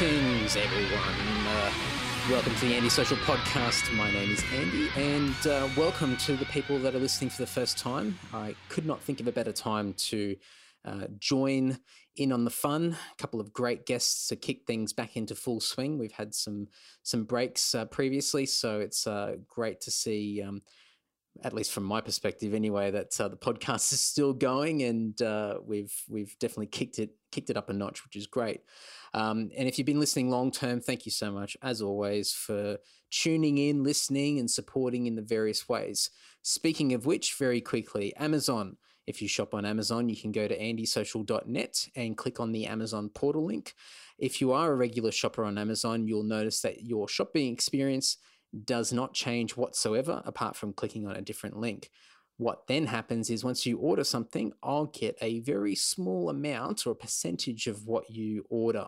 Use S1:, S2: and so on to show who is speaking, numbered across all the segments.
S1: Greetings, everyone. Uh, welcome to the Andy Social Podcast. My name is Andy, and uh, welcome to the people that are listening for the first time. I could not think of a better time to uh, join in on the fun. A couple of great guests to kick things back into full swing. We've had some some breaks uh, previously, so it's uh, great to see. Um, at least from my perspective, anyway, that uh, the podcast is still going, and uh, we've we've definitely kicked it kicked it up a notch, which is great. Um, and if you've been listening long term, thank you so much, as always, for tuning in, listening, and supporting in the various ways. Speaking of which, very quickly, Amazon. If you shop on Amazon, you can go to andysocial.net and click on the Amazon portal link. If you are a regular shopper on Amazon, you'll notice that your shopping experience does not change whatsoever apart from clicking on a different link. What then happens is once you order something, I'll get a very small amount or a percentage of what you order.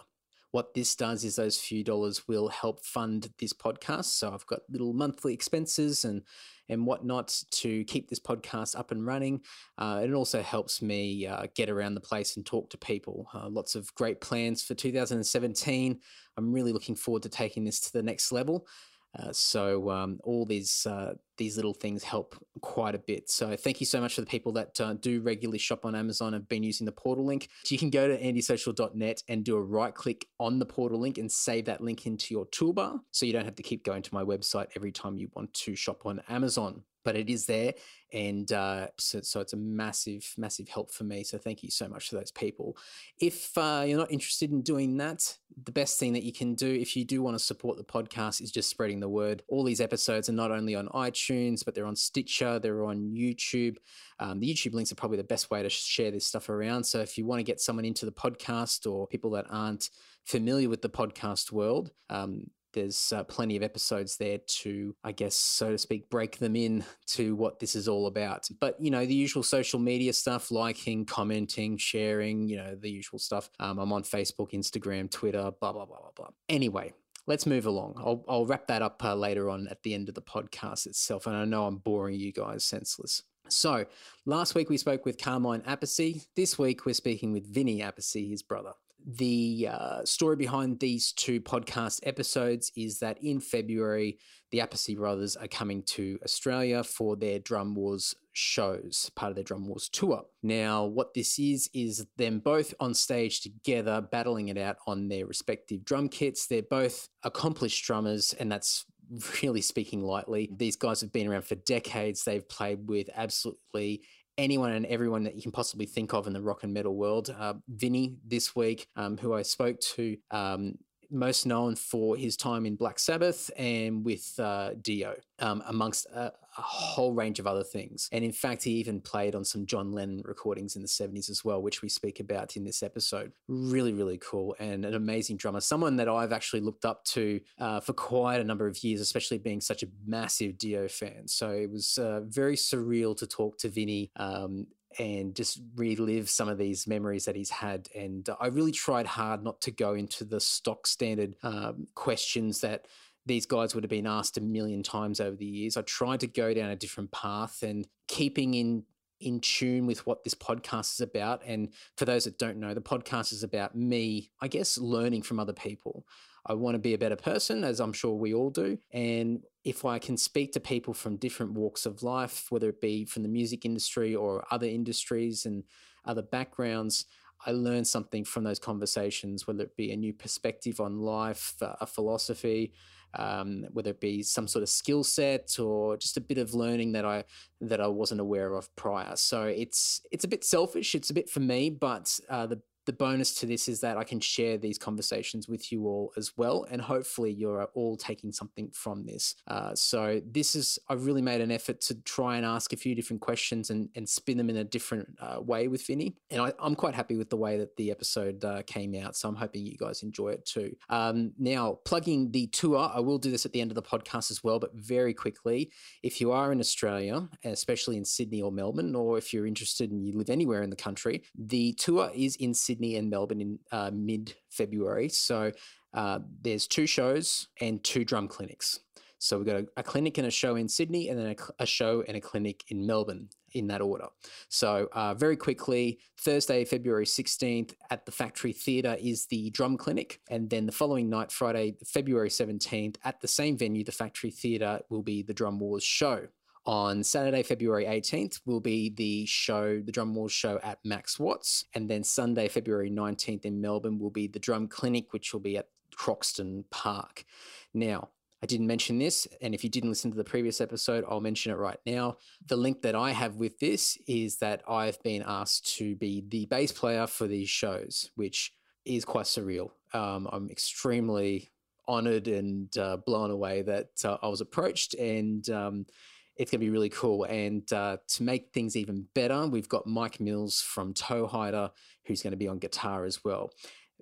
S1: What this does is those few dollars will help fund this podcast. So I've got little monthly expenses and and whatnot to keep this podcast up and running. Uh, it also helps me uh, get around the place and talk to people. Uh, lots of great plans for 2017. I'm really looking forward to taking this to the next level. Uh, so um, all these uh, these little things help quite a bit. So thank you so much for the people that uh, do regularly shop on Amazon and have been using the portal link. You can go to andysocial.net and do a right click on the portal link and save that link into your toolbar, so you don't have to keep going to my website every time you want to shop on Amazon but it is there and uh, so, so, it's a massive massive help for me so thank you so much to those people. If uh, you're not interested in doing that the best thing that you can do if you do want to support the podcast is just spreading the word. All these episodes are not only on itunes but they're on stitcher they're on youtube. Um, the youtube links are probably the best way to share this stuff around so if you want to get someone into the podcast or people that aren't familiar with the podcast world um, there's uh, plenty of episodes there to, I guess, so to speak, break them in to what this is all about. But, you know, the usual social media stuff, liking, commenting, sharing, you know, the usual stuff. Um, I'm on Facebook, Instagram, Twitter, blah, blah, blah, blah, blah. Anyway, let's move along. I'll, I'll wrap that up uh, later on at the end of the podcast itself. And I know I'm boring you guys senseless. So, last week we spoke with Carmine Appice. This week we're speaking with Vinny Appice, his brother the uh, story behind these two podcast episodes is that in February, the Appice brothers are coming to Australia for their Drum Wars shows, part of their Drum Wars tour. Now, what this is, is them both on stage together, battling it out on their respective drum kits. They're both accomplished drummers, and that's really speaking lightly. These guys have been around for decades. They've played with absolutely anyone and everyone that you can possibly think of in the rock and metal world. Uh, Vinny this week, um, who I spoke to, um, most known for his time in Black Sabbath and with uh, Dio, um, amongst a, a, whole range of other things. And in fact, he even played on some John Lennon recordings in the 70s as well, which we speak about in this episode. Really, really cool and an amazing drummer. Someone that I've actually looked up to uh, for quite a number of years, especially being such a massive Dio fan. So it was uh, very surreal to talk to Vinny um, and just relive some of these memories that he's had. And I really tried hard not to go into the stock standard um, questions that these guys would have been asked a million times over the years. I tried to go down a different path and keeping in in tune with what this podcast is about. And for those that don't know, the podcast is about me, I guess, learning from other people. I want to be a better person, as I'm sure we all do. And if I can speak to people from different walks of life, whether it be from the music industry or other industries and other backgrounds, I learn something from those conversations, whether it be a new perspective on life, a philosophy, um, whether it be some sort of skill set or just a bit of learning that I that I wasn't aware of prior. So it's it's a bit selfish, it's a bit for me, but uh, the the bonus to this is that I can share these conversations with you all as well. And hopefully you're all taking something from this. Uh, so this is, I've really made an effort to try and ask a few different questions and, and spin them in a different uh, way with Vinny. And I, am quite happy with the way that the episode uh, came out. So I'm hoping you guys enjoy it too. Um, now, plugging the tour, I will do this at the end of the podcast as well, but very quickly, if you are in Australia, especially in Sydney or Melbourne, or if you're interested and you live anywhere in the country, the tour is in Sydney Sydney and Melbourne in uh, mid February. So uh, there's two shows and two drum clinics. So we've got a, a clinic and a show in Sydney, and then a, a, show and a clinic in Melbourne in that order. So uh, very quickly, Thursday, February 16th at the Factory Theatre is the drum clinic, and then the following night, Friday, February 17th, at the same venue, the Factory Theatre, will be the Drum Wars show. On Saturday, February 18th, will be the show, the Drum Wars show at Max Watts. And then Sunday, February 19th in Melbourne, will be the Drum Clinic, which will be at Croxton Park. Now, I didn't mention this, and if you didn't listen to the previous episode, I'll mention it right now. The link that I have with this is that I've been asked to be the bass player for these shows, which is quite surreal. Um, I'm extremely honored and uh, blown away that uh, I was approached, and um, it's going to be really cool. And uh, to make things even better, we've got Mike Mills from Toehider, who's going to be on guitar as well.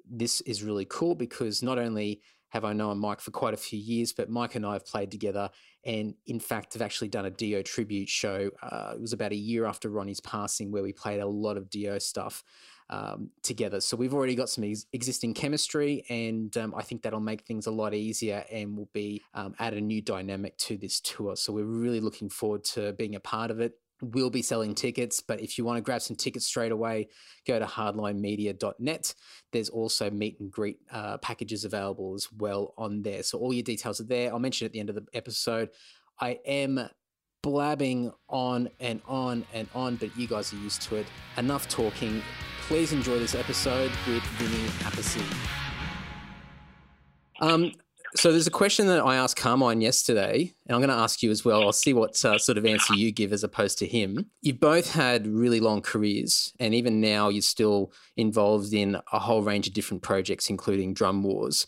S1: This is really cool because not only have I known Mike for quite a few years, but Mike and I have played together and, in fact, have actually done a Dio tribute show. Uh, it was about a year after Ronnie's passing where we played a lot of Dio stuff um, together. So we've already got some ex- existing chemistry, and um, I think that'll make things a lot easier and will be um, add a new dynamic to this tour. So we're really looking forward to being a part of it. We'll be selling tickets, but if you want to grab some tickets straight away, go to hardlinemedia.net. There's also meet and greet uh, packages available as well on there. So all your details are there. I'll mention at the end of the episode. I am blabbing on and on and on, but you guys are used to it. Enough talking. Please enjoy this episode with Vinny Appice. Um, so there's a question that I asked Carmine yesterday, and I'm going to ask you as well. I'll see what uh, sort of answer you give as opposed to him. You've both had really long careers, and even now you're still involved in a whole range of different projects, including Drum Wars.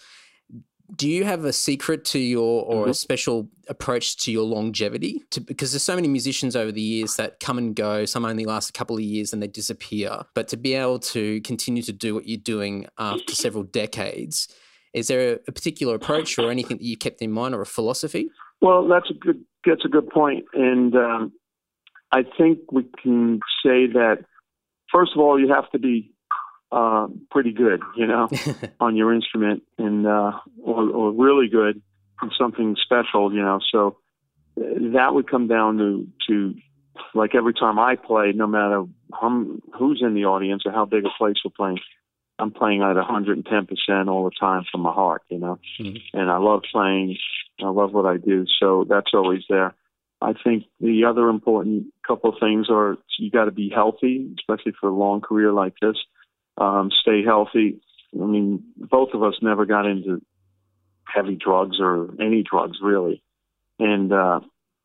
S1: Do you have a secret to your or mm-hmm. a special approach to your longevity? To, because there's so many musicians over the years that come and go. Some only last a couple of years and they disappear. But to be able to continue to do what you're doing after several decades, is there a particular approach or anything that you kept in mind or a philosophy?
S2: Well, that's a good that's a good point, and um, I think we can say that first of all, you have to be uh, pretty good, you know, on your instrument, and uh, or, or really good in something special, you know. So uh, that would come down to to like every time I play, no matter how, who's in the audience or how big a place we're playing, I'm playing at 110% all the time from my heart, you know. Mm-hmm. And I love playing. I love what I do, so that's always there. I think the other important couple of things are you got to be healthy, especially for a long career like this um, stay healthy. I mean, both of us never got into heavy drugs or any drugs really, and uh,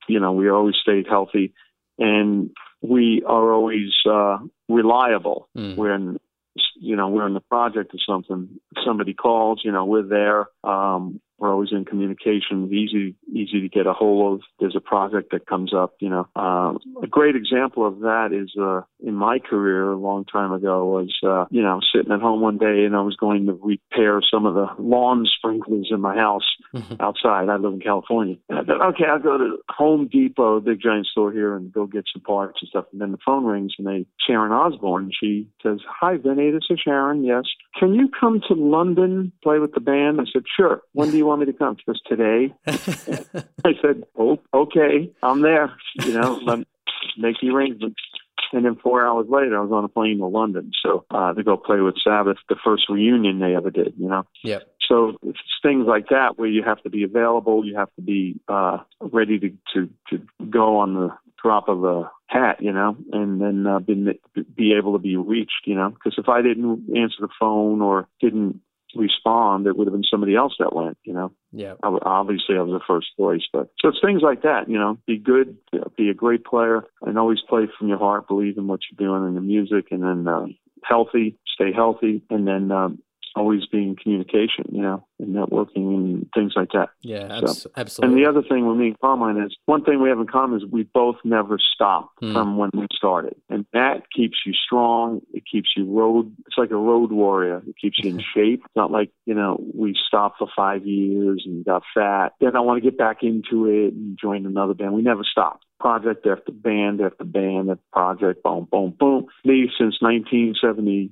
S2: you know we always stayed healthy, and we are always uh, reliable mm. when you know we're in the project or something. Somebody calls, you know, we're there. Um, we're always in communication, easy easy to get a hold of. There's a project that comes up, you know. Uh, a great example of that is uh, in my career a long time ago was, uh, you know, sitting at home one day and I was going to repair some of the lawn sprinklers in my house mm-hmm. outside. I live in California. And I thought, okay, I'll go to Home Depot, big giant store here, and go get some parts and stuff. And then the phone rings and they, Sharon Osbourne, she says, "Hi, Vinny, this is Sharon. Yes, can you come to London play with the band?" I said, "Sure. When do you want me to come? She goes, today. I said, oh, okay, I'm there. You know, let make the arrangements. And then four hours later, I was on a plane to London, so uh, to go play with Sabbath, the first reunion they ever did. You know.
S1: Yeah.
S2: So it's things like that where you have to be available, you have to be uh, ready to, to to go on the drop of a hat, you know, and then uh, be, be able to be reached, you know, because if I didn't answer the phone or didn't respond, it would have been somebody else that went. You know.
S1: Yeah.
S2: I, obviously, I was the first voice, but so it's things like that. You know, be good, be a great player, and always play from your heart. Believe in what you're doing in the music, and then uh, healthy, stay healthy, and then um, always be in communication, you know, and networking and things like that.
S1: Yeah, so, absolutely.
S2: And the other thing with me and Carmine is one thing we have in common is we both never stop mm. from when we started. And that keeps you strong. It keeps you road, it's like a road warrior. It keeps you in shape. It's not like, you know, we stopped for five years and got fat. Then I want to get back into it and join another band. We never stopped project after band after band after project, boom, boom, boom. Me since 1970,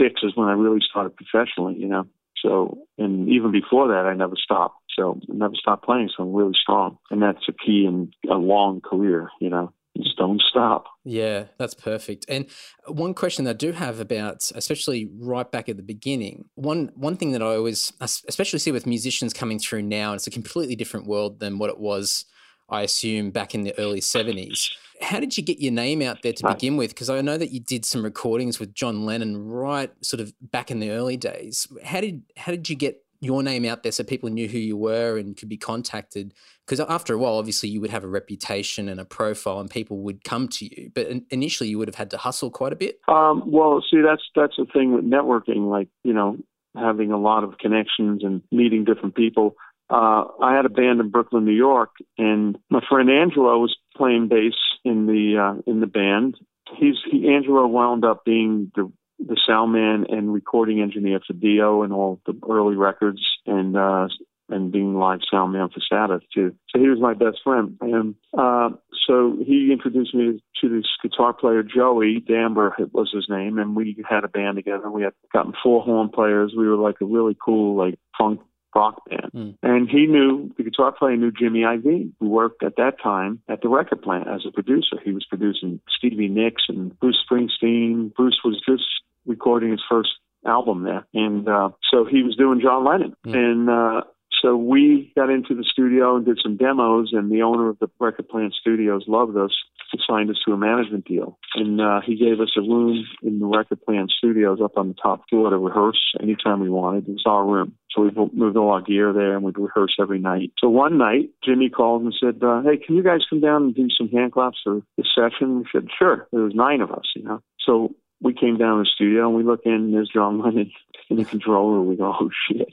S2: six is when I really started professionally, you know. So, and even before that, I never stopped. So I never stopped playing. So I'm really strong, and that's a key in a long career. You know, just don't stop.
S1: Yeah, that's perfect. And one question I do have about, especially right back at the beginning, one one thing that I always, especially see with musicians coming through now, it's a completely different world than what it was, I assume, back in the early seventies. How did you get your name out there to begin with? Because I know that you did some recordings with John Lennon right sort of back in the early days. How did how did you get your name out there so people knew who you were and could be contacted because after a while obviously you would have a reputation and a profile and people would come to you but initially you would have had to hustle quite a bit
S2: um, well see that's that's the thing with networking like you know having a lot of connections and meeting different people uh, I had a band in Brooklyn, New York, and my friend Angelo was playing bass in the uh, in the band. He's he, Angelo wound up being the the sound man and recording engineer for Dio and all the early records and uh and being live sound man for Sabbath too. So he was my best friend. And uh so he introduced me to this guitar player Joey Damber was his name and we had a band together. We had gotten four horn players. We were like a really cool like funk rock band. Mm. And he knew, the guitar player knew Jimmy Iovine, who worked at that time at the record plant as a producer. He was producing Stevie Nicks and Bruce Springsteen. Bruce was just recording his first album there. And uh, so he was doing John Lennon. Mm. And uh, so we got into the studio and did some demos, and the owner of the record plant studios loved us and signed us to a management deal. And uh, he gave us a room in the record plant studios up on the top floor to rehearse anytime we wanted. It was our room. So we moved all our gear there and we'd rehearse every night. So one night, Jimmy called and said, uh, Hey, can you guys come down and do some hand claps for this session? We said, Sure. There was nine of us, you know. So we came down to the studio and we look in and there's John Lennon in the control controller. We go, oh shit.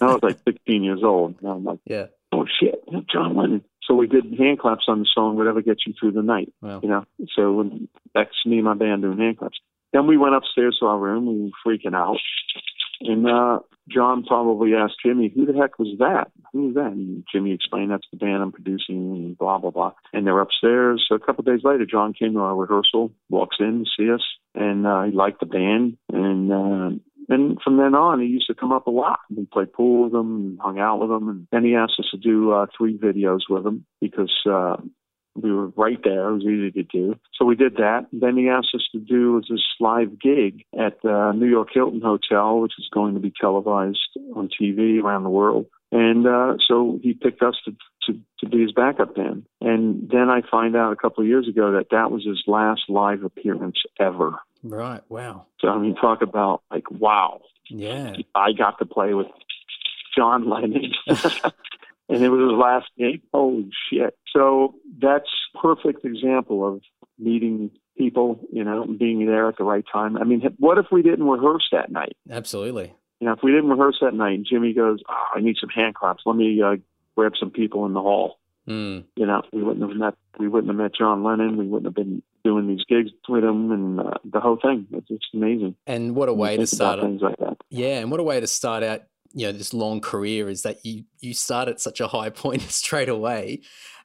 S2: I was like 16 years old. And I'm like, yeah. oh shit, John Lennon. So we did hand claps on the song, whatever gets you through the night. Wow. You know, so that's me and my band doing hand claps. Then we went upstairs to our room. We were freaking out. And uh, John probably asked Jimmy, who the heck was that? Who was that? And Jimmy explained, that's the band I'm producing and blah, blah, blah. And they're upstairs. So a couple of days later, John came to our rehearsal, walks in to see us, and uh, he liked the band. And uh, and from then on, he used to come up a lot. We played pool with him and hung out with him. And then he asked us to do uh, three videos with him because uh, we were right there. It was easy to do. So we did that. Then he asked us to do this live gig at the New York Hilton Hotel, which is going to be televised on TV around the world. And uh, so he picked us to, to, to be his backup band. And then I find out a couple of years ago that that was his last live appearance ever.
S1: Right. Wow.
S2: So I mean, talk about like wow.
S1: Yeah.
S2: I got to play with John Lennon. and it was his last gig. Holy shit. So that's perfect example of meeting people, you know, being there at the right time. I mean, what if we didn't rehearse that night?
S1: Absolutely.
S2: You know, if we didn't rehearse that night and Jimmy goes, oh, I need some hand claps. Let me uh, grab some people in the hall. Mm. You know, we wouldn't have met, we wouldn't have met John Lennon. We wouldn't have been doing these gigs with him and uh, the whole thing. It's, it's amazing.
S1: And what a way to start.
S2: Things like that.
S1: Yeah. And what a way to start out you know this long career is that you you start at such a high point straight away.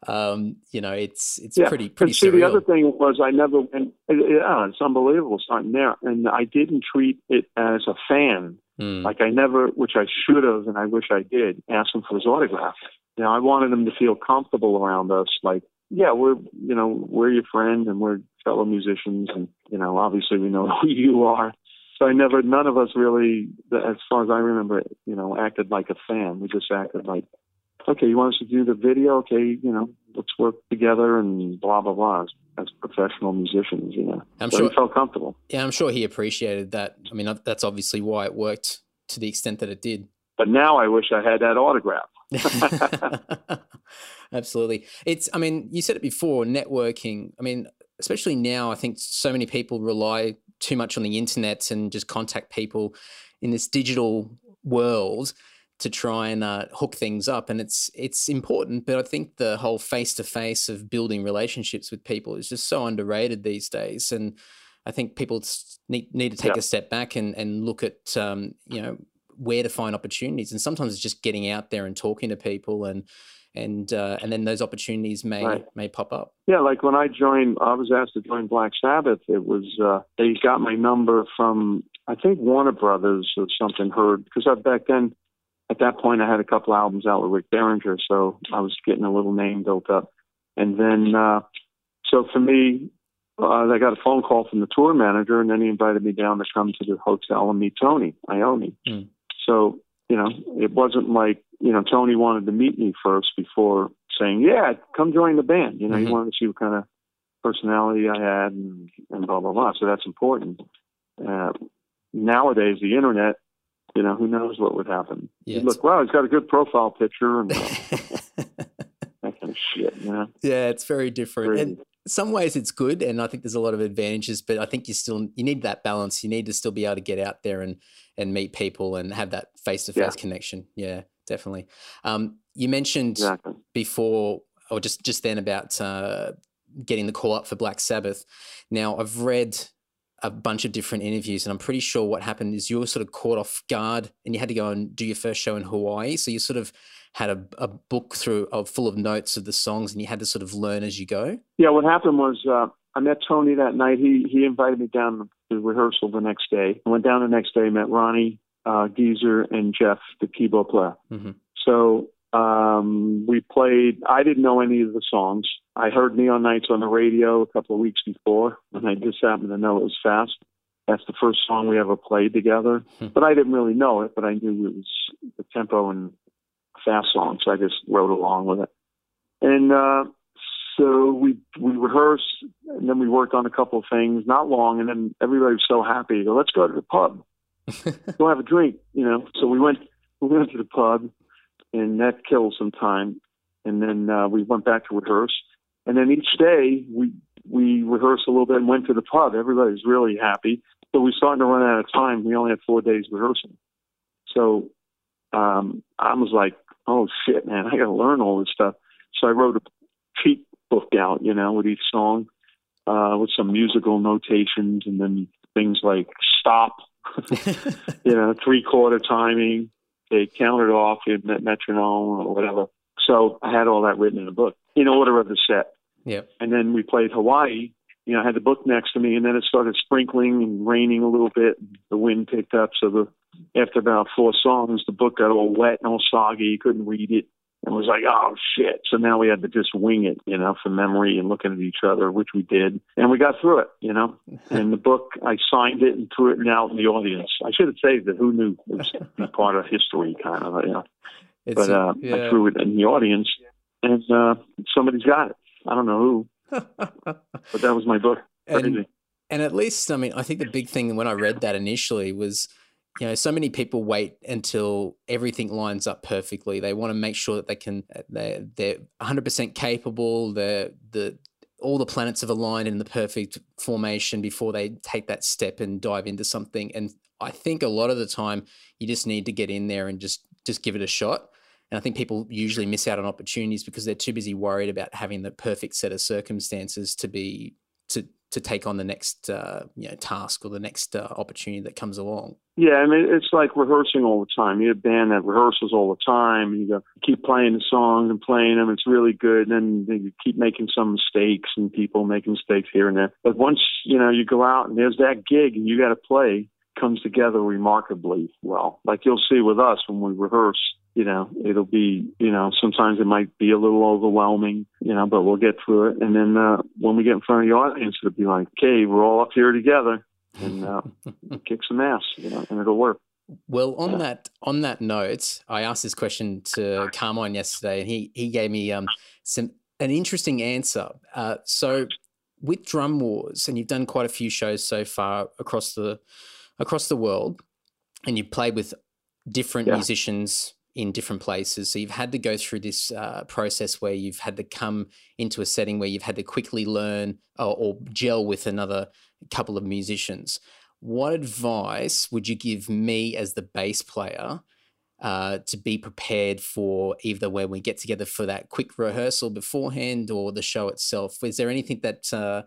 S1: Um, you know, it's it's
S2: yeah.
S1: pretty pretty.
S2: see,
S1: surreal.
S2: the other thing was I never went. Yeah, it's unbelievable starting there, and I didn't treat it as a fan. Mm. Like I never, which I should have, and I wish I did, ask him for his autograph. You know, I wanted him to feel comfortable around us. Like, yeah, we're you know we're your friend and we're fellow musicians, and you know obviously we know who you are. So I never, none of us really, as far as I remember, you know, acted like a fan. We just acted like, okay, you want us to do the video? Okay, you know, let's work together and blah blah blah. As, as professional musicians, you know,
S1: I'm
S2: so
S1: sure
S2: he felt comfortable.
S1: Yeah, I'm sure he appreciated that. I mean, that's obviously why it worked to the extent that it did.
S2: But now I wish I had that autograph.
S1: Absolutely. It's, I mean, you said it before, networking. I mean, especially now, I think so many people rely too much on the internet and just contact people in this digital world to try and uh, hook things up and it's it's important but i think the whole face to face of building relationships with people is just so underrated these days and i think people need, need to take yeah. a step back and, and look at um, you know where to find opportunities and sometimes it's just getting out there and talking to people and and uh, and then those opportunities may right. may pop up.
S2: Yeah, like when I joined, I was asked to join Black Sabbath. It was uh, they got my number from I think Warner Brothers or something. Heard because back then, at that point, I had a couple albums out with Rick Derringer, so I was getting a little name built up. And then, uh, so for me, uh, I got a phone call from the tour manager, and then he invited me down to come to the hotel and meet Tony Iommi. Mm. So, you know, it wasn't like, you know, Tony wanted to meet me first before saying, yeah, come join the band. You know, mm-hmm. he wanted to see what kind of personality I had and, and blah, blah, blah. So that's important. Uh, nowadays, the internet, you know, who knows what would happen. Yeah, you look, wow, he's got a good profile picture and uh, that kind of shit, you know?
S1: Yeah, it's very different. Very, and some ways it's good and I think there's a lot of advantages, but I think you still you need that balance. You need to still be able to get out there and and meet people and have that face to face connection. Yeah, definitely. Um, you mentioned exactly. before or just just then about uh, getting the call up for Black Sabbath. Now I've read a bunch of different interviews, and I'm pretty sure what happened is you were sort of caught off guard, and you had to go and do your first show in Hawaii. So you sort of had a, a book through of full of notes of the songs, and you had to sort of learn as you go.
S2: Yeah, what happened was uh, I met Tony that night. He he invited me down to rehearsal the next day. I went down the next day, met Ronnie uh, Geezer and Jeff, the keyboard player. Mm-hmm. So um, we played. I didn't know any of the songs. I heard Neon Knights on the radio a couple of weeks before, and I just happened to know it was fast. That's the first song we ever played together. Hmm. But I didn't really know it, but I knew it was the tempo and fast song, so I just wrote along with it. And uh, so we we rehearsed, and then we worked on a couple of things. Not long, and then everybody was so happy. Go, let's go to the pub. go have a drink, you know. So we went we went to the pub and that killed some time. And then uh, we went back to rehearse. And then each day we we rehearsed a little bit and went to the pub. Everybody was really happy. But we started to run out of time. We only had four days rehearsing. So um, I was like, oh shit, man, I got to learn all this stuff. So I wrote a cheat book out, you know, with each song, uh, with some musical notations and then things like stop, you know, three quarter timing, they counted off in metronome or whatever. So I had all that written in a book in order of the set.
S1: Yeah.
S2: And then we played Hawaii. You know, I had the book next to me, and then it started sprinkling and raining a little bit. The wind picked up, so the after about four songs, the book got all wet and all soggy. You couldn't read it and was like, oh shit. So now we had to just wing it, you know, from memory and looking at each other, which we did. And we got through it, you know. and the book, I signed it and threw it out in the audience. I should have saved it. Who knew it was part of history, kind of, you know. It's but uh, yeah. I threw it in the audience and uh, somebody's got it. I don't know who. but that was my book.
S1: And, and at least, I mean, I think the big thing when I read that initially was you know so many people wait until everything lines up perfectly. They want to make sure that they can uh, they're, they're 100% capable they're the all the planets have aligned in the perfect formation before they take that step and dive into something. And i think a lot of the time you just need to get in there and just just give it a shot. And i think people usually miss out on opportunities because they're too busy worried about having the perfect set of circumstances to be to take on the next uh, you know task or the next uh, opportunity that comes along.
S2: Yeah, I mean it's like rehearsing all the time. You have band that rehearses all the time. And you go, keep playing the songs and playing them. It's really good. And then you keep making some mistakes and people making mistakes here and there. But once you know you go out and there's that gig and you got to play, comes together remarkably well. Like you'll see with us when we rehearse you know, it'll be, you know, sometimes it might be a little overwhelming, you know, but we'll get through it. And then uh, when we get in front of the audience, it'll be like, okay, we're all up here together and uh, kick some ass, you know, and it'll work.
S1: Well, on yeah. that on that note, I asked this question to Carmine yesterday, and he he gave me um some an interesting answer. Uh, so with Drum Wars, and you've done quite a few shows so far across the across the world, and you've played with different yeah. musicians in different places. So you've had to go through this uh, process where you've had to come into a setting where you've had to quickly learn or, or, gel with another couple of musicians. What advice would you give me as the bass player uh, to be prepared for either when we get together for that quick rehearsal beforehand or the show itself? Is there anything that uh,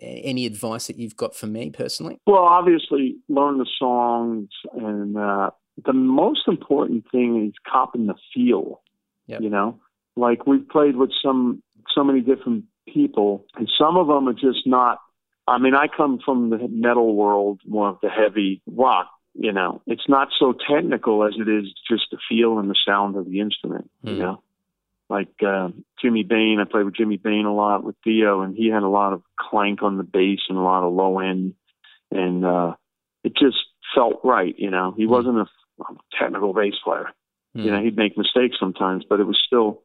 S1: any advice that you've got for me personally?
S2: Well, obviously, learn the songs and uh, the most important thing is copping the feel. Yep. You know, like we've played with some so many different people, and some of them are just not. I mean, I come from the metal world, more of the heavy rock you know, it's not so technical as it is just the feel and the sound of the instrument, mm. you hmm. know. Like uh, Jimmy Bain, I played with Jimmy Bain a lot with Dio, and he had a lot of clank on the bass and a lot of low end, and uh, it just felt right, you know. He mm. wasn't a technical bass player. Mm. You know, he'd make mistakes sometimes, but it was still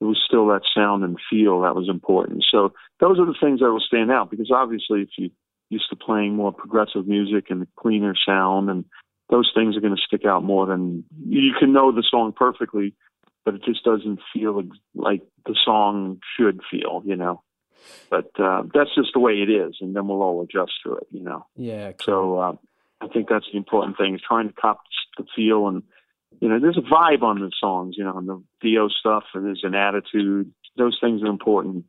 S2: it was still that sound and feel that was important. So those are the things that will stand out because obviously if you used to playing more progressive music and cleaner sound and those things are going to stick out more than you can know the song perfectly, but it just doesn't feel like the song should feel, you know. But uh, that's just the way it is, and then we'll all adjust to it, you know.
S1: Yeah.
S2: Cool. So uh, I think that's the important thing: is trying to cop the feel and you know, there's a vibe on the songs, you know, on the Dio stuff, and there's an attitude. Those things are important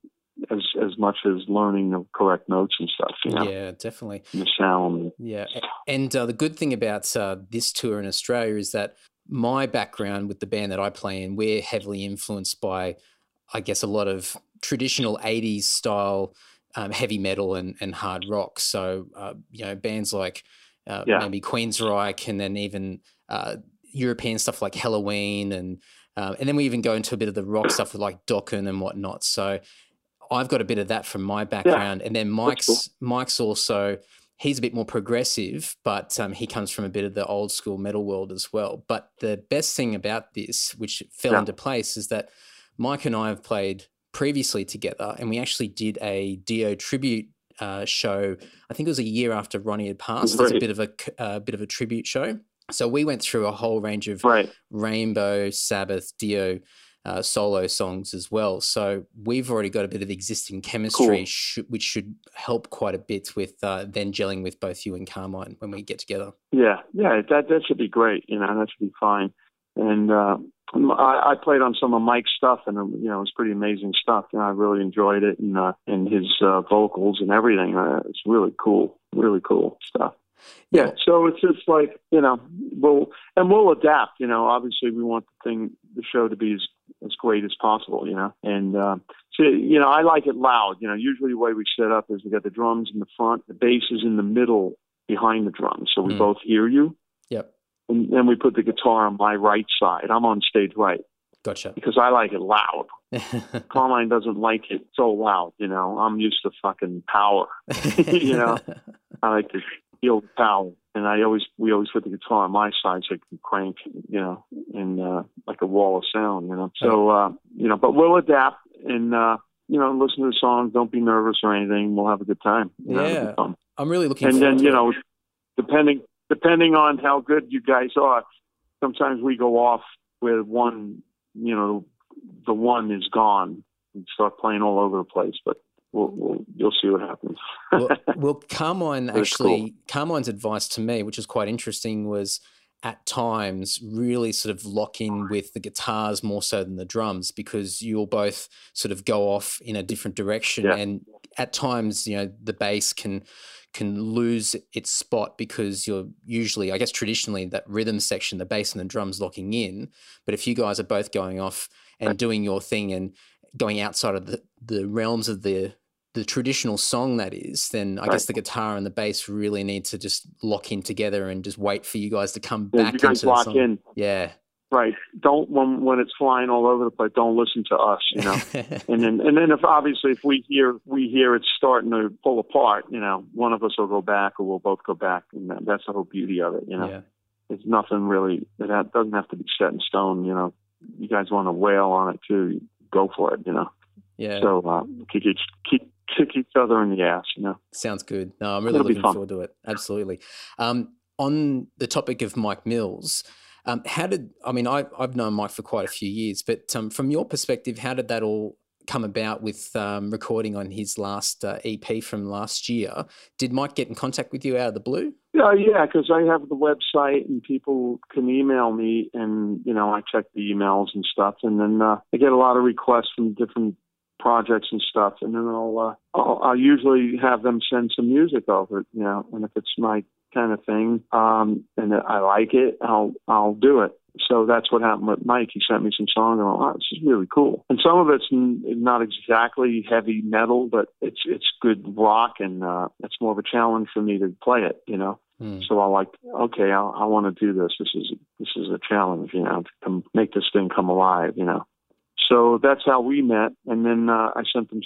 S2: as as much as learning the correct notes and stuff. You know?
S1: Yeah, definitely.
S2: And the sound.
S1: Yeah, and uh, the good thing about uh, this tour in Australia is that my background with the band that I play in, we're heavily influenced by, I guess, a lot of traditional '80s style um, heavy metal and and hard rock. So uh, you know, bands like. Uh, yeah. maybe Queensryche, and then even uh, European stuff like Helloween, and uh, and then we even go into a bit of the rock stuff with like Dokken and whatnot. So I've got a bit of that from my background, yeah, and then Mike's cool. Mike's also he's a bit more progressive, but um, he comes from a bit of the old school metal world as well. But the best thing about this, which fell yeah. into place, is that Mike and I have played previously together, and we actually did a Dio tribute uh, show. I think it was a year after Ronnie had passed. It's a bit of a uh, bit of a tribute show. So we went through a whole range of
S2: right.
S1: Rainbow, Sabbath, Dio uh, solo songs as well. So we've already got a bit of existing chemistry, cool. sh- which should help quite a bit with uh, then gelling with both you and Carmine when we get together.
S2: Yeah, yeah, that that should be great. You know, that should be fine. And uh, I, I played on some of Mike's stuff, and you know, it was pretty amazing stuff. And I really enjoyed it, and uh, and his uh, vocals and everything. Uh, it's really cool, really cool stuff. Yeah, so it's just like you know, we'll and we'll adapt. You know, obviously we want the thing, the show to be as as great as possible. You know, and uh, so you know, I like it loud. You know, usually the way we set up is we got the drums in the front, the bass is in the middle behind the drums, so we mm. both hear you.
S1: Yep.
S2: And then we put the guitar on my right side. I'm on stage right.
S1: Gotcha.
S2: Because I like it loud. Carmine doesn't like it so loud. You know, I'm used to fucking power. you know, I like to feel power. And I always, we always put the guitar on my side so I can crank, you know, in uh, like a wall of sound, you know. So, uh, you know, but we'll adapt and, uh, you know, listen to the songs. Don't be nervous or anything. We'll have a good time.
S1: yeah, I'm really looking.
S2: And then,
S1: you
S2: know, depending depending on how good you guys are, sometimes we go off with one. You know, the one is gone and start playing all over the place. But we'll, we'll, you'll see what happens.
S1: well, well, Carmine actually, cool. Carmine's advice to me, which is quite interesting, was at times really sort of lock in with the guitars more so than the drums because you'll both sort of go off in a different direction yeah. and at times you know the bass can can lose its spot because you're usually i guess traditionally that rhythm section the bass and the drums locking in but if you guys are both going off and doing your thing and going outside of the, the realms of the the traditional song that is, then I right. guess the guitar and the bass really need to just lock in together and just wait for you guys to come yeah, back.
S2: You guys
S1: into
S2: lock
S1: the song.
S2: in.
S1: Yeah.
S2: Right. Don't when when it's flying all over the place. Don't listen to us. You know. and then and then if obviously if we hear we hear it's starting to pull apart, you know, one of us will go back or we'll both go back, and that's the whole beauty of it. You know. Yeah. It's nothing really. It doesn't have to be set in stone. You know. You guys want to wail on it too. Go for it. You know.
S1: Yeah.
S2: So uh, keep keep kick each other in the ass, you know.
S1: Sounds good. No, I'm really It'll looking forward to it. Absolutely. Um, on the topic of Mike Mills, um, how did I mean? I, have known Mike for quite a few years, but um, from your perspective, how did that all come about with um, recording on his last uh, EP from last year? Did Mike get in contact with you out of the blue?
S2: Yeah, yeah, because I have the website and people can email me, and you know I check the emails and stuff, and then uh, I get a lot of requests from different projects and stuff, and then I'll, uh, I'll I'll usually have them send some music over, you know, and if it's my kind of thing, um, and I like it, I'll I'll do it. So that's what happened with Mike. He sent me some songs, and I'm like, oh, this is really cool. And some of it's not exactly heavy metal, but it's it's good rock, and uh, it's more of a challenge for me to play it, you know. Mm. So I like, okay, I, I want to do this. This is this is a challenge, you know, to make this thing come alive, you know. So that's how we met, and then uh, I sent them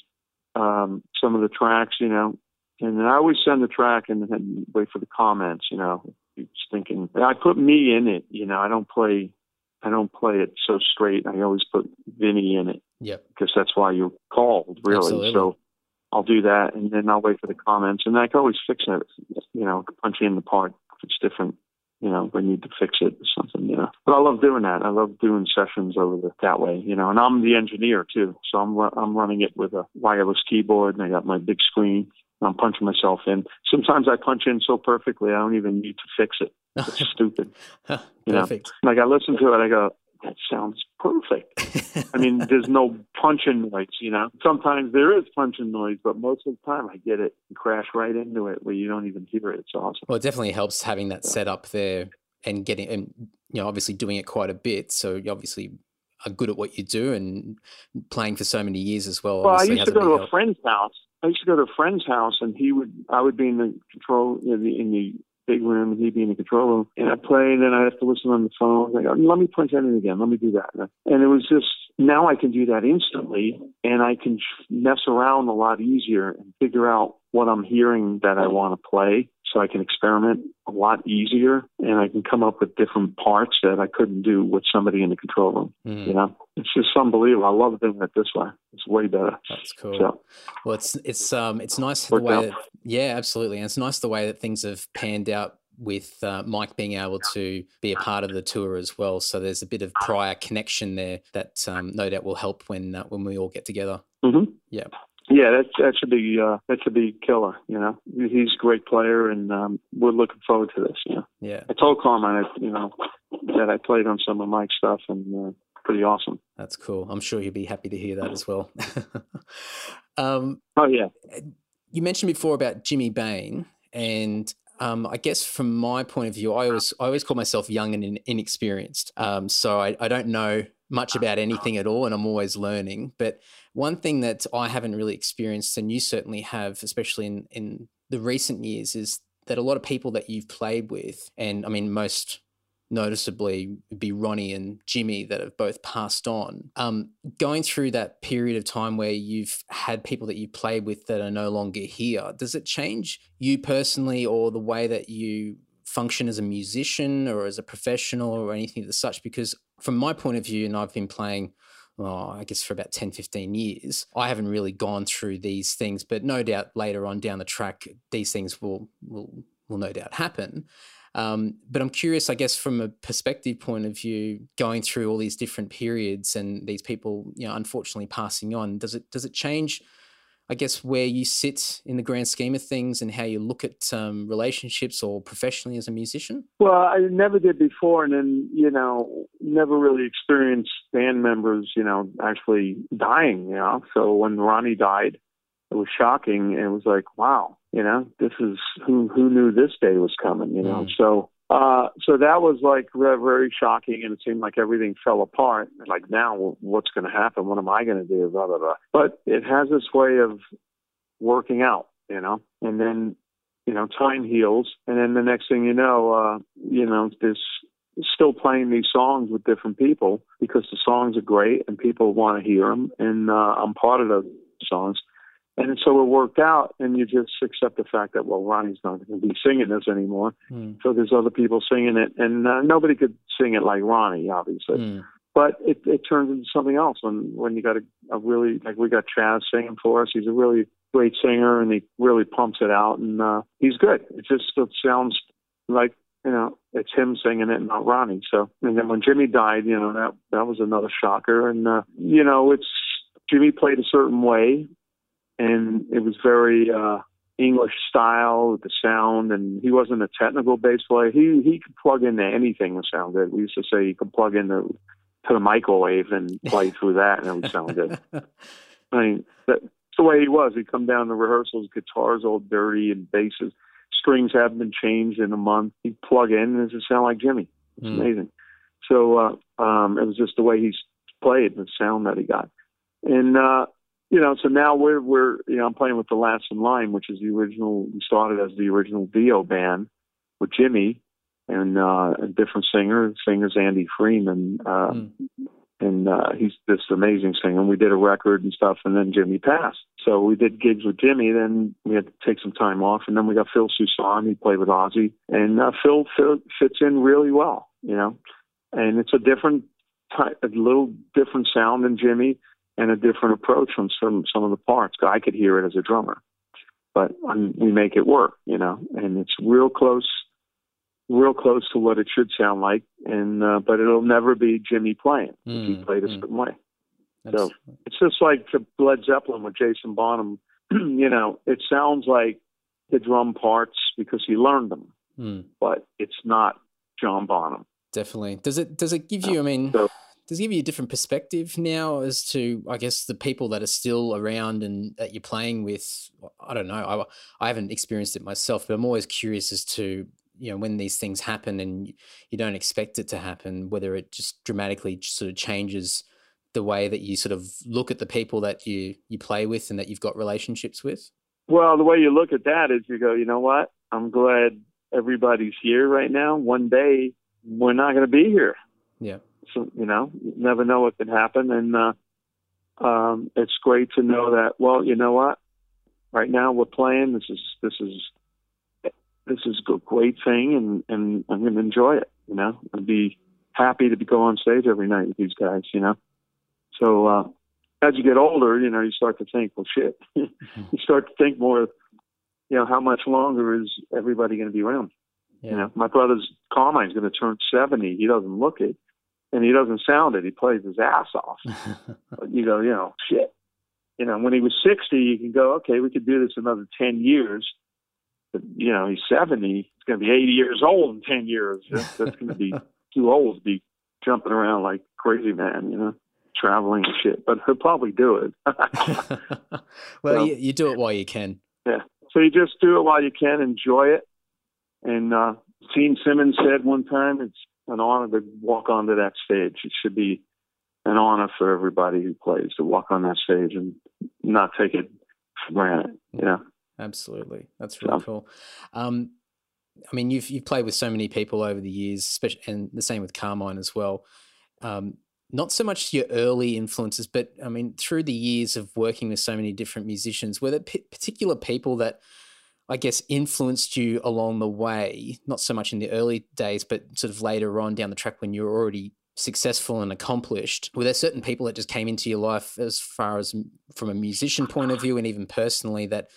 S2: um, some of the tracks, you know, and then I always send the track and then wait for the comments, you know. Just thinking, I put me in it, you know. I don't play, I don't play it so straight. I always put Vinny in it,
S1: yeah,
S2: because that's why you're called, really.
S1: Absolutely.
S2: So I'll do that, and then I'll wait for the comments, and I can always fix it. You know, punch in the part if it's different. You know, we need to fix it or something. You know, but I love doing that. I love doing sessions over the, that way. You know, and I'm the engineer too, so I'm I'm running it with a wireless keyboard, and I got my big screen. I'm punching myself in. Sometimes I punch in so perfectly I don't even need to fix it. It's stupid.
S1: you Perfect.
S2: Know? Like I listen to it, I go, that sounds perfect. I mean, there's no punching noise, you know. Sometimes there is punching noise, but most of the time I get it and crash right into it where you don't even hear it. It's awesome.
S1: Well, it definitely helps having that set up there and getting and you know obviously doing it quite a bit. So you obviously are good at what you do and playing for so many years as well.
S2: Well, I used to go to a help. friend's house. I used to go to a friend's house, and he would I would be in the control in the, in the big room and he'd be in the control room. And I played and then I have to listen on the phone. I go, let me punch that in again. Let me do that. And it was just, now I can do that instantly and I can mess around a lot easier and figure out what I'm hearing that I want to play so I can experiment a lot easier and I can come up with different parts that I couldn't do with somebody in the control room. Mm. You know, it's just unbelievable. I love doing it this way. It's way better.
S1: That's cool. So, well, it's it's um it's nice the way out. that yeah, absolutely, and it's nice the way that things have panned out with uh, Mike being able to be a part of the tour as well. So there's a bit of prior connection there that um, no doubt will help when uh, when we all get together.
S2: Mm-hmm.
S1: Yeah.
S2: Yeah, that that should be uh, that should be killer. You know, he's a great player, and um, we're looking forward to this. You know,
S1: yeah.
S2: I told Carmine, you know, that I played on some of Mike's stuff, and uh, pretty awesome.
S1: That's cool. I'm sure he'd be happy to hear that as well. um,
S2: oh yeah.
S1: You mentioned before about Jimmy Bain, and um, I guess from my point of view, I always I always call myself young and inexperienced. Um, so I, I don't know much about anything at all, and I'm always learning. But one thing that I haven't really experienced, and you certainly have, especially in in the recent years, is that a lot of people that you've played with, and I mean most noticeably be Ronnie and Jimmy that have both passed on. Um, going through that period of time where you've had people that you played with that are no longer here, does it change you personally or the way that you function as a musician or as a professional or anything the such? Because from my point of view, and I've been playing oh, I guess for about 10, 15 years, I haven't really gone through these things, but no doubt later on down the track, these things will will will no doubt happen. Um, but I'm curious, I guess, from a perspective point of view, going through all these different periods and these people, you know, unfortunately passing on, does it does it change I guess, where you sit in the grand scheme of things and how you look at um, relationships or professionally as a musician?
S2: Well, I never did before, and then, you know, never really experienced band members, you know, actually dying, you know. So when Ronnie died, it was shocking. It was like, wow, you know, this is who who knew this day was coming, you know. Mm. So uh, so that was like very shocking, and it seemed like everything fell apart. Like now, what's going to happen? What am I going to do? Blah blah blah. But it has this way of working out, you know. And then, you know, time heals, and then the next thing you know, uh, you know, this still playing these songs with different people because the songs are great and people want to hear them, and uh, I'm part of the songs. And so it worked out, and you just accept the fact that well, Ronnie's not going to be singing this anymore. Mm. So there's other people singing it, and uh, nobody could sing it like Ronnie, obviously. Mm. But it, it turns into something else when when you got a, a really like we got Chaz singing for us. He's a really great singer, and he really pumps it out, and uh, he's good. It just it sounds like you know it's him singing it, not Ronnie. So and then when Jimmy died, you know that that was another shocker, and uh, you know it's Jimmy played a certain way and it was very uh, English style with the sound. And he wasn't a technical bass player. He he could plug into anything and sound good. We used to say he could plug into to the microwave and play through that, and it would sound good. I mean, that's the way he was. He'd come down to rehearsals, guitars all dirty and basses, strings haven't been changed in a month. He'd plug in and it would sound like Jimmy. It's mm. amazing. So uh, um, it was just the way he played, the sound that he got. And uh, you know, so now we're we're you know I'm playing with the Last in Line, which is the original. We started as the original Dio band, with Jimmy and uh, a different singer. The singer's Andy Freeman, uh, mm. and uh, he's this amazing singer. And we did a record and stuff, and then Jimmy passed. So we did gigs with Jimmy. Then we had to take some time off, and then we got Phil Soussan. He played with Ozzy, and uh, Phil, Phil fits in really well, you know. And it's a different, type, a little different sound than Jimmy, and a different approach from some some of the parts. I could hear it as a drummer, but um, we make it work, you know. And it's real close real close to what it should sound like, and uh, but it'll never be Jimmy playing. Mm, he played a mm. certain way. That's, so it's just like the Led Zeppelin with Jason Bonham. you know, it sounds like the drum parts because he learned them, mm. but it's not John Bonham.
S1: Definitely. Does it? Does it give you? I mean. So, does it give you a different perspective now as to I guess the people that are still around and that you're playing with? I don't know. I I haven't experienced it myself, but I'm always curious as to you know when these things happen and you don't expect it to happen whether it just dramatically sort of changes the way that you sort of look at the people that you you play with and that you've got relationships with?
S2: Well the way you look at that is you go you know what? I'm glad everybody's here right now. One day we're not going to be here.
S1: Yeah
S2: so you know you never know what can happen and uh um it's great to know that well you know what right now we're playing this is this is this is a great thing, and and I'm going to enjoy it. You know, I'd be happy to be go on stage every night with these guys. You know, so uh, as you get older, you know, you start to think, well, shit. You start to think more. You know, how much longer is everybody going to be around? Yeah. You know, my brother's Carmine's going to turn 70. He doesn't look it, and he doesn't sound it. He plays his ass off. but you go, you know, shit. You know, when he was 60, you can go, okay, we could do this another 10 years but, you know, he's 70. He's going to be 80 years old in 10 years. That's, that's going to be too old to be jumping around like crazy man, you know, traveling and shit. But he'll probably do it.
S1: well, so, you, you do it while you can.
S2: Yeah. So you just do it while you can, enjoy it. And uh, Gene Simmons said one time, it's an honor to walk onto that stage. It should be an honor for everybody who plays to walk on that stage and not take it for granted. Yeah, know?
S1: Absolutely, that's really yeah. cool. Um, I mean, you've you've played with so many people over the years, especially, and the same with Carmine as well. Um, not so much your early influences, but I mean, through the years of working with so many different musicians, were there p- particular people that I guess influenced you along the way? Not so much in the early days, but sort of later on down the track when you were already successful and accomplished. Were there certain people that just came into your life as far as from a musician point of view and even personally that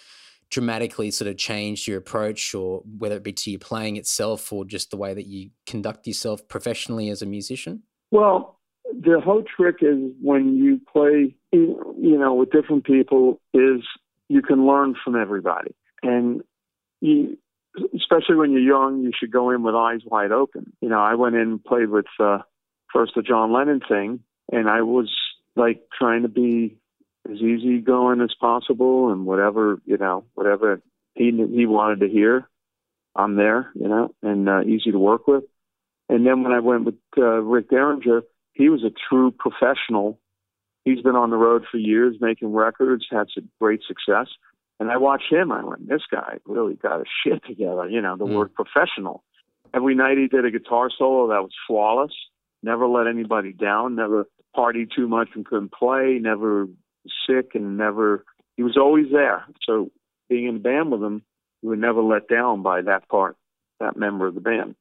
S1: dramatically sort of changed your approach or whether it be to your playing itself or just the way that you conduct yourself professionally as a musician?
S2: Well, the whole trick is when you play, you know, with different people is you can learn from everybody. And you, especially when you're young, you should go in with eyes wide open. You know, I went in and played with uh, first the John Lennon thing, and I was like trying to be as easygoing as possible and whatever you know whatever he he wanted to hear i'm there you know and uh, easy to work with. And then when i went with uh, rick derringer he was a true professional. He's been on the road for years making records had some great success and i watched him i went this guy really got his shit together you know the mm. word professional every night he did a guitar solo that was flawless never let anybody down never partied too much and couldn't play never sick and never he was always there. So being in the band with him, we were never let down by that part, that member of the band.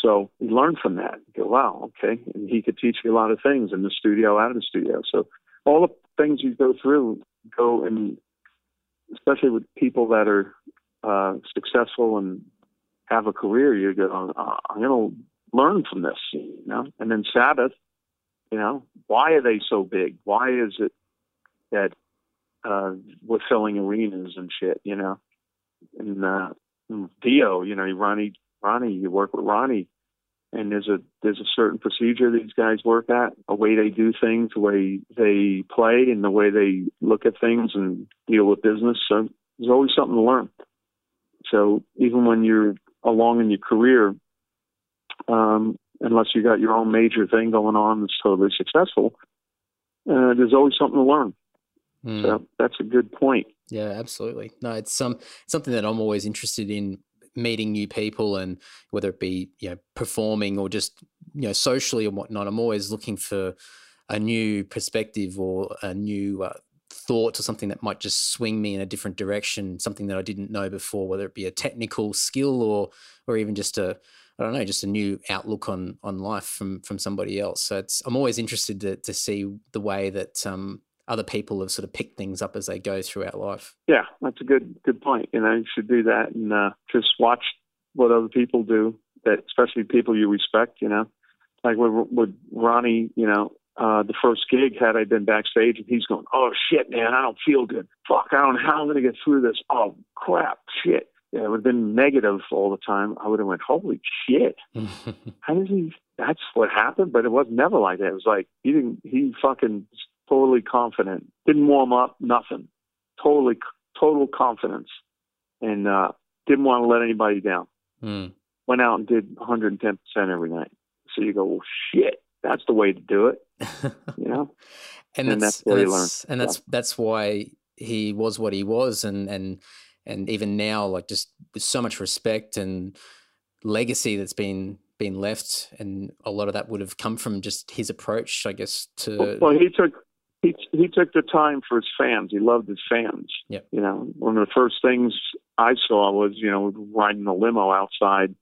S2: So we learned from that. You go, wow, okay. And he could teach you a lot of things in the studio, out of the studio. So all the things you go through go and especially with people that are uh, successful and have a career, you go, I'm going to learn from this, you know. And then Sabbath, you know, why are they so big? Why is it that uh, we're filling arenas and shit, you know. And uh, Dio, you know, Ronnie, Ronnie, you work with Ronnie, and there's a there's a certain procedure these guys work at, a way they do things, the way they play, and the way they look at things and deal with business. So there's always something to learn. So even when you're along in your career, um, unless you got your own major thing going on that's totally successful, uh, there's always something to learn. Mm. So that's a good point.
S1: Yeah, absolutely. No, it's some something that I'm always interested in meeting new people and whether it be you know performing or just you know socially and whatnot, I'm always looking for a new perspective or a new uh, thought or something that might just swing me in a different direction, something that I didn't know before, whether it be a technical skill or or even just a I don't know, just a new outlook on on life from from somebody else. So it's I'm always interested to to see the way that um, other people have sort of picked things up as they go throughout life.
S2: Yeah, that's a good good point. You know, you should do that and uh, just watch what other people do. That especially people you respect. You know, like with, with Ronnie. You know, uh, the first gig had I been backstage and he's going, "Oh shit, man, I don't feel good. Fuck, I don't know how I'm going to get through this. Oh crap, shit." Yeah, it would have been negative all the time. I would have went, "Holy shit, how does he?" That's what happened, but it was never like that. It was like he didn't. He fucking totally confident. Didn't warm up, nothing. Totally, total confidence, and uh, didn't want to let anybody down.
S1: Mm.
S2: Went out and did 110 percent every night. So you go, well, shit, that's the way to do it. You know,
S1: and,
S2: And
S1: that's
S2: that's where
S1: and
S2: you
S1: that's,
S2: learn.
S1: and that's that's why he was what he was, and and and even now, like just with so much respect and legacy that's been been left, and a lot of that would have come from just his approach, I guess. To
S2: well, he took he he took the time for his fans. He loved his fans.
S1: Yep.
S2: You know, one of the first things I saw was you know riding the limo outside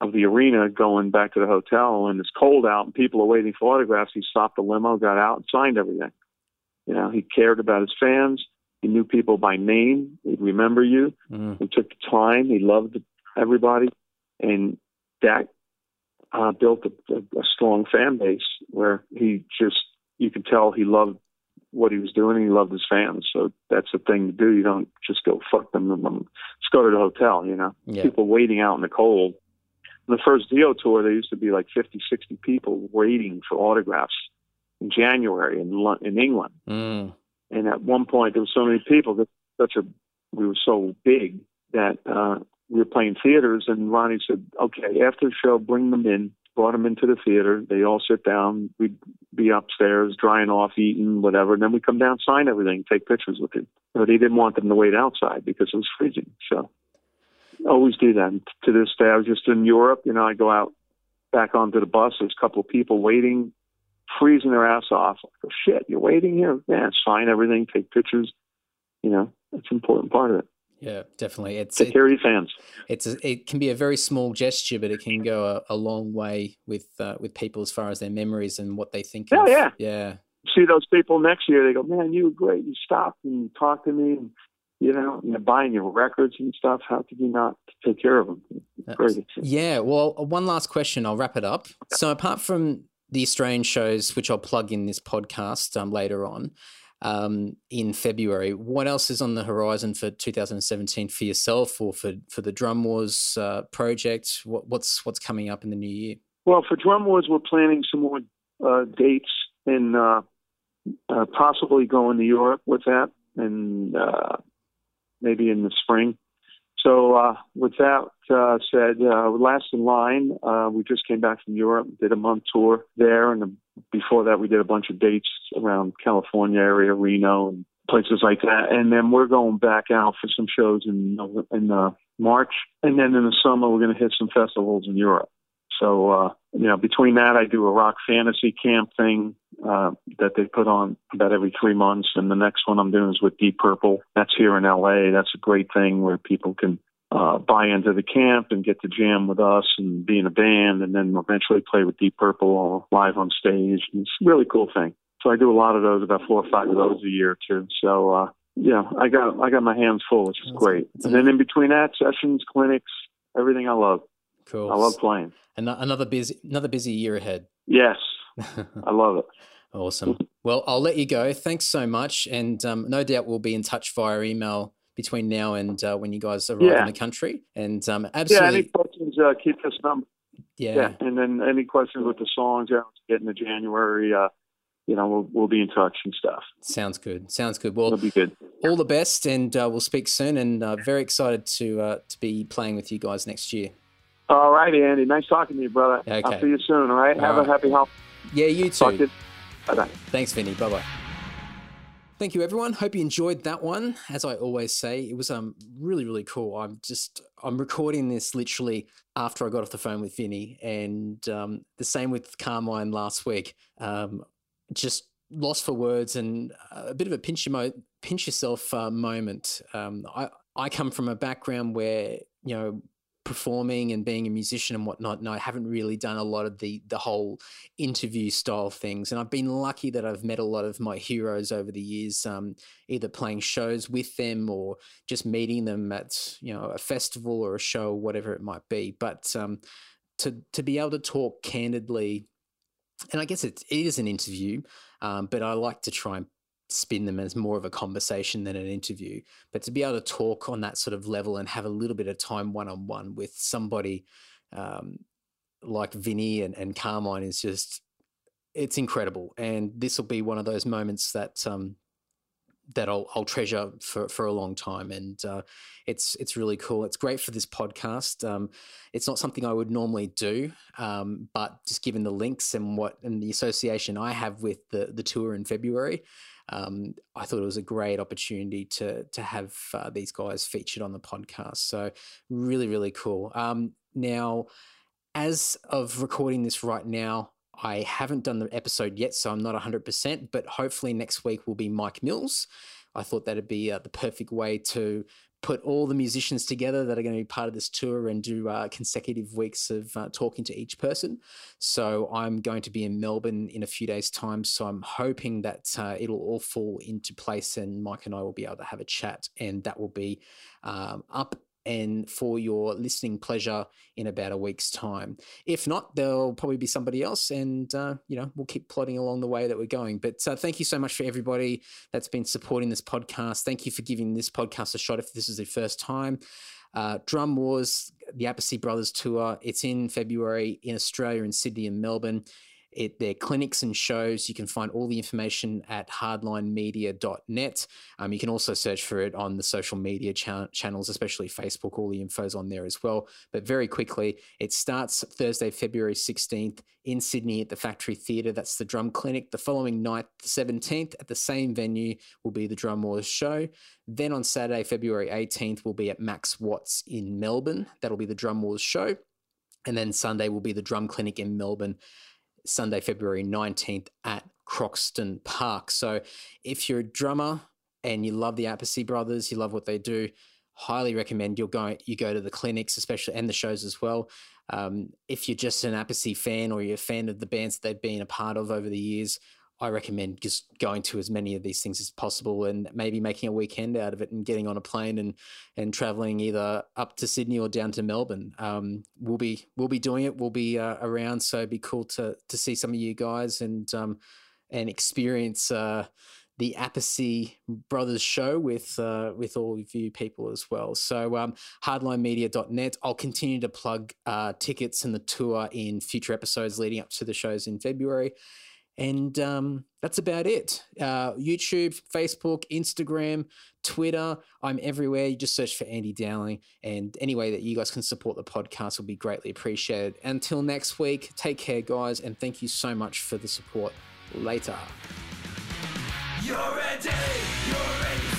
S2: of the arena going back to the hotel and it's cold out and people are waiting for autographs. He stopped the limo, got out and signed everything. You know, he cared about his fans. He knew people by name. He'd remember you.
S1: Mm,
S2: He took the time. He loved everybody, and that uh, built a, a, a strong fan base where he just you could tell he loved what he was doing. He loved his fans, so that's the thing to do. You don't just go fuck them. and Just go to the hotel. You know,
S1: yeah,
S2: people waiting out in the cold. On the first Dio tour, there used to be like 50, 60 people waiting for autographs in January in in England.
S1: mm,
S2: And at one point, there were so many people that such a we were so big that uh, we were playing theaters. And Ronnie said, "Okay, after the show, bring them in." Brought them into the theater. They all sit down. We'd be upstairs, drying off, eating, whatever. And then we come down, sign everything, take pictures with him. But he didn't want them to wait outside because it was freezing. So always do that. And to this day, I was just in Europe. You know, I go out back onto the bus. There's a couple of people waiting, freezing their ass off. Oh, shit, you're waiting here? Yeah, sign everything, take pictures. You know, it's an important part of it.
S1: Yeah, definitely. It's
S2: Take
S1: it,
S2: care of your fans.
S1: it's a, it can be a very small gesture, but it can go a, a long way with uh, with people as far as their memories and what they think.
S2: Yeah,
S1: of.
S2: yeah.
S1: yeah,
S2: See those people next year, they go, man, you were great. You stopped and talked to me and, you know, you're buying your records and stuff. How could you not take care of them?
S1: That's-
S2: Great.
S1: Yeah. Well, uh, one last question. I'll wrap it up. So, apart from the Australian shows, which I'll plug in this podcast um, later on um, in February, what else is on the horizon for 2017 for yourself or for for the Drum Wars uh, project? What, what's what's coming up in the new year?
S2: Well, for Drum Wars, we're planning some more uh, dates and uh, uh, possibly going to Europe with that, and uh, maybe in the spring. So, uh, with that uh, said, last in line, uh, we just came back from Europe, did a month tour there, and before that, we did a bunch of dates around California area, Reno, and places like that. And then we're going back out for some shows in in uh, March, and then in the summer, we're going to hit some festivals in Europe. So, uh, you know, between that, I do a rock fantasy camp thing uh, that they put on about every three months. And the next one I'm doing is with Deep Purple. That's here in LA. That's a great thing where people can uh, buy into the camp and get to jam with us and be in a band and then eventually play with Deep Purple live on stage. And it's a really cool thing. So I do a lot of those, about four or five of those a year too. So, uh, yeah, I got, I got my hands full, which is great. And then in between that, sessions, clinics, everything I love.
S1: Cool.
S2: I love playing.
S1: An- another busy another busy year ahead.
S2: Yes, I love it.
S1: Awesome. Well, I'll let you go. Thanks so much, and um, no doubt we'll be in touch via email between now and uh, when you guys arrive
S2: Yeah.
S1: in the country. And um,
S2: Yeah, any
S1: absolutely,
S2: questions, uh, keep this number.
S1: yeah,
S2: Yeah. And then any questions with the songs, yeah, get into January, uh, you know, we'll, we'll be in touch and stuff.
S1: sounds good. Sounds good.
S2: It'll
S1: Well,
S2: be good.
S1: all the best, and uh, we'll speak soon. And uh, very excited to uh, to be playing with you guys next year.
S2: All righty, Andy. Nice talking to you, brother.
S1: Okay.
S2: I'll see you soon, all right?
S1: All
S2: Have
S1: right.
S2: a happy holiday.
S1: Yeah, you
S2: Talk to
S1: too.
S2: you. Bye-bye.
S1: Thanks, Vinny. Bye bye. Thank you, everyone. Hope you enjoyed that one. As I always say, it was um really really cool. I'm just I'm recording this literally after I got off the phone with Vinny, and um, the same with Carmine last week. Um, just lost for words and a bit of a pinch, emo- pinch yourself uh, moment. Um, I I come from a background where you know performing and being a musician and whatnot. And I haven't really done a lot of the the whole interview style things. And I've been lucky that I've met a lot of my heroes over the years, um, either playing shows with them or just meeting them at you know a festival or a show, whatever it might be. But um, to to be able to talk candidly. And I guess it, it is an interview, um, but I like to try and spin them as more of a conversation than an interview. But to be able to talk on that sort of level and have a little bit of time one on one with somebody um, like Vinny and, and Carmine is just it's incredible. And this will be one of those moments that um, that I'll, I'll treasure for, for a long time. And uh, it's it's really cool. It's great for this podcast. Um, it's not something I would normally do, um, but just given the links and what and the association I have with the the tour in February, um, I thought it was a great opportunity to to have uh, these guys featured on the podcast. So really, really cool. Um, now, as of recording this right now, I haven't done the episode yet, so I'm not 100%, but hopefully next week will be Mike Mills. I thought that'd be uh, the perfect way to put all the musicians together that are going to be part of this tour and do uh, consecutive weeks of uh, talking to each person. So I'm going to be in Melbourne in a few days' time. So I'm hoping that uh, it'll all fall into place and Mike and I will be able to have a chat, and that will be um, up and for your listening pleasure in about a week's time. If not, there'll probably be somebody else, and uh, you know we'll keep plodding along the way that we're going. But uh, thank you so much for everybody that's been supporting this podcast. Thank you for giving this podcast a shot if this is your first time. Uh, Drum Wars, the Appice Brothers tour. It's in February in Australia, in Sydney and Melbourne it, their clinics and shows. You can find all the information at hardlinemedia.net. Um, you can also search for it on the social media cha- channels, especially Facebook. All the info's on there as well. But very quickly, it starts Thursday, February 16th in Sydney at the Factory Theatre. That's the drum clinic. The following night, the 17th, at the same venue, will be the Drum Wars show. Then on Saturday, February 18th, we'll be at Max Watts in Melbourne. That'll be the Drum Wars show. And then Sunday will be the Drum Clinic in Melbourne Sunday, February 19th at Croxton Park. So if you're a drummer and you love the Appice brothers, you love what they do, highly recommend you go you go to the clinics, especially and the shows as well. Um, if you're just an Appice fan or you're a fan of the bands that they've been a part of over the years, I recommend just going to as many of these things as possible and maybe making a weekend out of it and getting on a plane and and traveling either up to Sydney or down to Melbourne. Um, we'll be we'll be doing it. We'll be uh, around, so it'd be cool to to see some of you guys and um, and experience. Uh, the Appice Brothers show with uh, with all of you people as well. So um, hardlinemedia.net. I'll continue to plug uh, tickets and the tour in future episodes leading up to the shows in February. And um, that's about it. Uh, YouTube, Facebook, Instagram, Twitter. I'm everywhere. You just search for Andy Dowling. And any way that you guys can support the podcast will be greatly appreciated. Until next week, take care, guys. And thank you so much for the support. Later. You're ready.